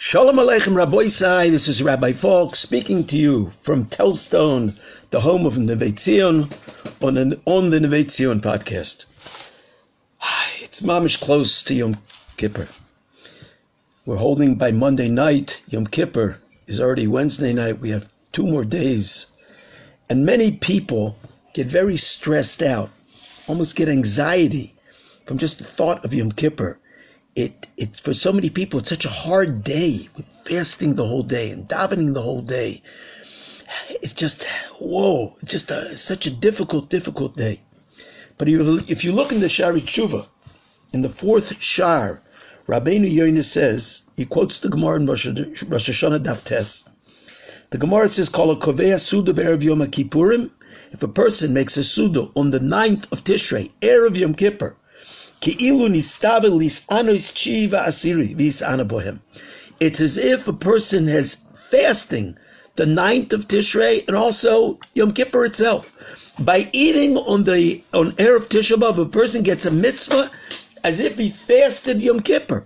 Shalom Aleichem Rabbosai, this is Rabbi Falk speaking to you from Telz Stone, the home of Neve Tzion, on, on the Neve Tzion podcast. Ah, it's mamish close to Yom Kippur. We're holding by Monday night. Yom Kippur is already Wednesday night. We have two more days. And many people get very stressed out, almost get anxiety from just the thought of Yom Kippur it it's for so many people it's such a hard day with fasting the whole day and davening the whole day. It's just whoa, just a, such a difficult, difficult day. But if you look in the Sha'arei Tshuva, in the fourth Shar, Rabbeinu Yoina says he quotes the Gemara in Rosh, Rosh Hashanah Daf Tes. The Gemara says, "Kol kovea suda be'erev Yom Kippurim." If a person makes a suda on the ninth of Tishrei, erev Yom Kippur, it's as if a person has fasting the ninth of Tishrei and also Yom Kippur itself. By eating on the on Erev Tisha B'av, a person gets a mitzvah as if he fasted Yom Kippur.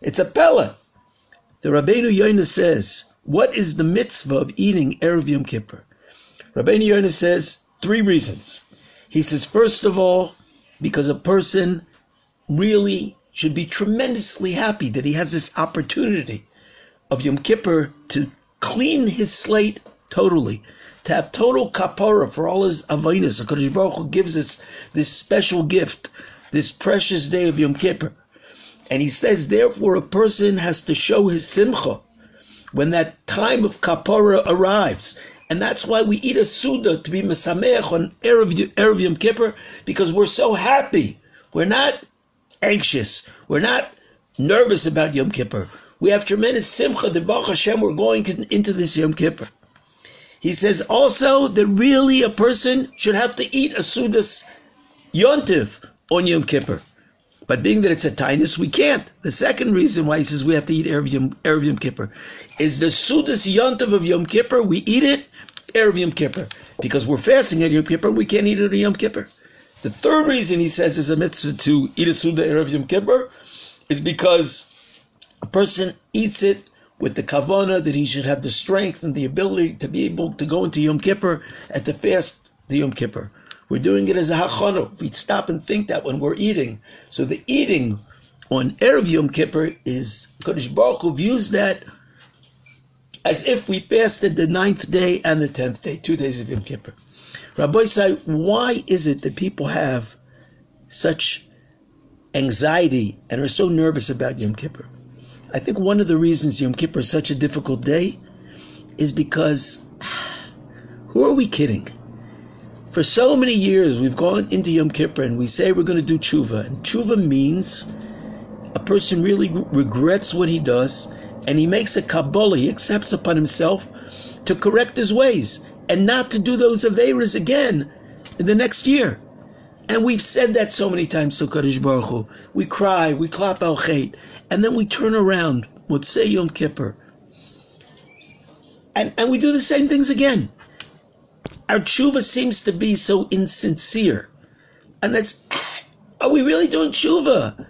It's a pella. The Rabbeinu Yoina says, what is the mitzvah of eating Erev Yom Kippur? Rabbeinu Yoina says three reasons. He says, first of all, because a person really should be tremendously happy that he has this opportunity of Yom Kippur to clean his slate totally, to have total kapara for all his avinus. HaKadosh Baruch Hu gives us this special gift, this precious day of Yom Kippur. And he says, therefore, a person has to show his simcha when that time of kapara arrives. And that's why we eat a suda to be mesameach on Erev, Erev Yom Kippur, because we're so happy. We're not anxious. We're not nervous about Yom Kippur. We have tremendous simcha The Baruch Hashem we're going into this Yom Kippur. He says also that really a person should have to eat a Sudas Yontiv on Yom Kippur. But being that it's a tinus, we can't. The second reason why he says we have to eat Erev Yom, Erev Yom Kippur is the Sudas Yontiv of Yom Kippur, we eat it Erev Yom Kippur. Because we're fasting at Yom Kippur, and we can't eat it on Yom Kippur. The third reason he says is a mitzvah to eat a Suda Erev Yom Kippur is because a person eats it with the kavana that he should have the strength and the ability to be able to go into Yom Kippur and to fast the Yom Kippur. We're doing it as a hachana. We stop and think that when we're eating. So the eating on Erev Yom Kippur is, Kodesh Baruch Hu views that as if we fasted the ninth day and the tenth day, two days of Yom Kippur. Rabbi say, why is it that people have such anxiety and are so nervous about Yom Kippur? I think one of the reasons Yom Kippur is such a difficult day is because who are we kidding? For so many years, we've gone into Yom Kippur and we say we're going to do tshuva. And tshuva means a person really regrets what he does and he makes a Kabbalah, he accepts upon himself to correct his ways and not to do those Averas again in the next year. And we've said that so many times to Kadosh Baruch Hu. We cry, we clap al chait, and then we turn around, say Yom Kippur, and, and we do the same things again. Our tshuva seems to be so insincere. And that's, are we really doing tshuva?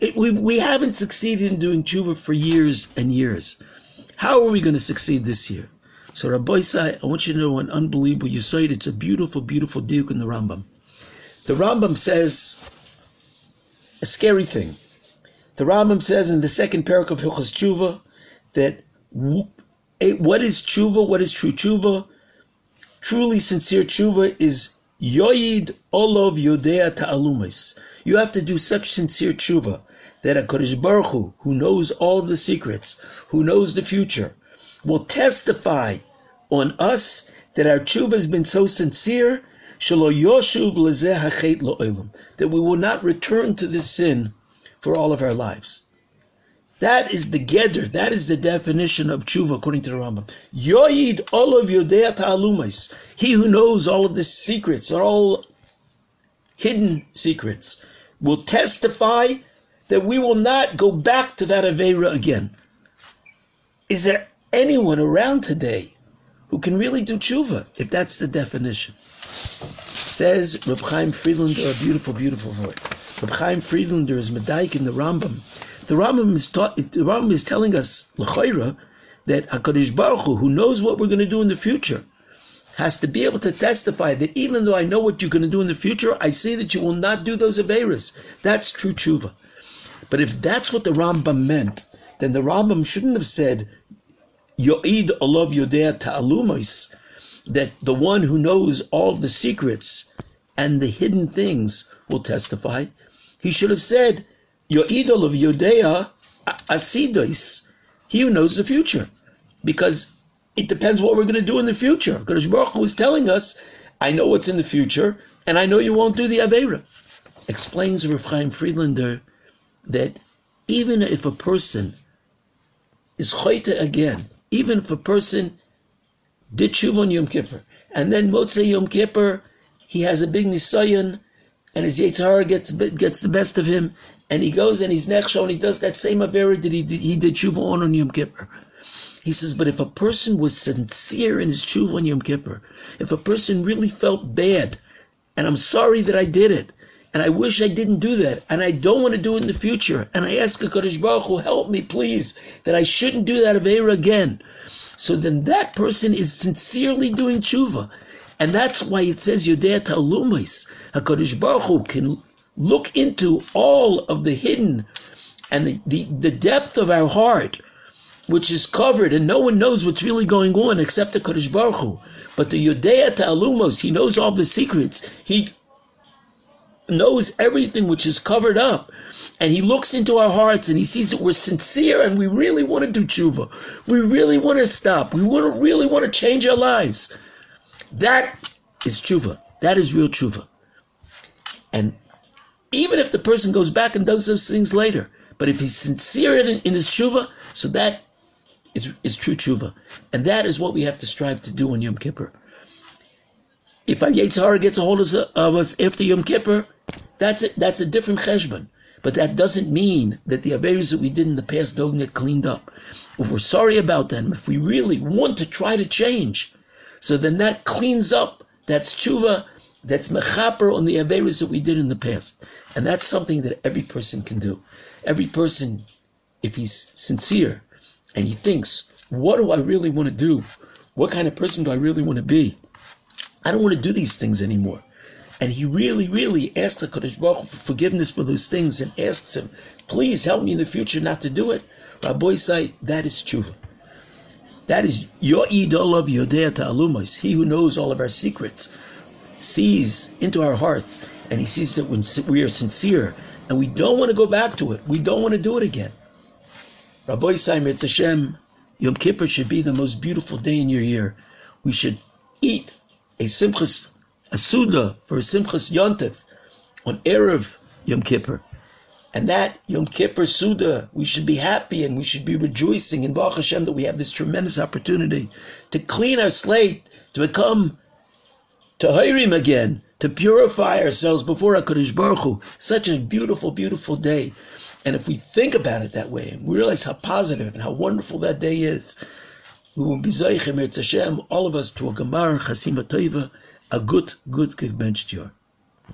It, we, we haven't succeeded in doing tshuva for years and years. How are we going to succeed this year? So Rabbosai, I want you to know an unbelievable you it. It's a beautiful, beautiful diuk in the Rambam. The Rambam says a scary thing. The Rambam says in the second parak of Hilchas Tshuva that what is tshuva? What is true tshuva? Truly sincere tshuva is yoyid olov yodea ta'alumis. You have to do such sincere tshuva that a Kodesh Baruch Hu, who knows all the secrets, who knows the future, will testify on us that our tshuva has been so sincere that we will not return to this sin for all of our lives. That is the geder. That is the definition of tshuva according to the Rambam. Yoyid olov Yodea ta'alumais. He who knows all of the secrets, all hidden secrets, will testify that we will not go back to that Avera again. Is there anyone around today who can really do tshuva, if that's the definition. Says Reb Chaim Friedlander, a beautiful, beautiful word. Reb Chaim Friedlander is Medaik in the Rambam The Rambam is, taught, the Rambam is telling us, l'chayra, that HaKadosh Baruch Hu, who knows what we're going to do in the future, has to be able to testify that even though I know what you're going to do in the future, I see that you will not do those Averas. That's true tshuva. But if that's what the Rambam meant, then the Rambam shouldn't have said, Yo'id olav yodea ta'alumos, that the one who knows all the secrets and the hidden things will testify. He should have said, Yo'id olav yodea asidos, he who knows the future. Because it depends what we're going to do in the future. Because Baruch is telling us, I know what's in the future, and I know you won't do the Aveira. Explains Rav Chaim Friedlander that even if a person is choyte again, even if a person did tshuva on Yom Kippur, and then Motzei Yom Kippur, he has a big nisayon, and his Yetzirah gets gets the best of him, and he goes and he's nechsho, and he does that same avera that he did, he did tshuva on on Yom Kippur. He says, but if a person was sincere in his tshuva on Yom Kippur, if a person really felt bad, and I'm sorry that I did it, and I wish I didn't do that, and I don't want to do it in the future, and I ask HaKadosh Baruch Hu, help me please, that I shouldn't do that Avera again. So then that person is sincerely doing tshuva. And that's why it says Yodea Ta'alumais. HaKadosh Baruch Hu can look into all of the hidden and the, the, the depth of our heart which is covered, and no one knows what's really going on except the Kodesh Baruch Hu. But the Yudea Ta'alumos, he knows all the secrets. He knows everything which is covered up. And he looks into our hearts and he sees that we're sincere and we really want to do tshuva. We really want to stop. We want to really want to change our lives. That is tshuva. That is real tshuva. And even if the person goes back and does those things later, but if he's sincere in, in his tshuva, so that it's, it's true tshuva. And that is what we have to strive to do on Yom Kippur. If our Yetzirah gets a hold of us after Yom Kippur, that's a, that's a different cheshbon. But that doesn't mean that the Averis that we did in the past don't get cleaned up. If we're sorry about them, if we really want to try to change, so then that cleans up, that's tshuva, that's mechaper on the Averis that we did in the past. And that's something that every person can do. Every person, if he's sincere, and he thinks, what do I really want to do? What kind of person do I really want to be? I don't want to do these things anymore. And he really, really asks the Kodesh Baruch Hu for forgiveness for those things and asks him, please help me in the future not to do it. Rabbi say, that is true. That is your idol of Yodea Ta'alumos. He who knows all of our secrets sees into our hearts and he sees that when we are sincere and we don't want to go back to it, we don't want to do it again. Rabbi Saim, it's Hashem, Yom Kippur should be the most beautiful day in your year. We should eat a simchas, a suda for simchas yontif on Erev Yom Kippur. And that Yom Kippur Suda, we should be happy and we should be rejoicing in Baruch Hashem that we have this tremendous opportunity to clean our slate, to become Tahirim again, to purify ourselves before HaKadosh Baruch Hu. Such a beautiful, beautiful day. And if we think about it that way, and we realize how positive and how wonderful that day is, we will be Zaychem Hashem, all of us, to a G'mar Chasima Tova, a good, good, good bench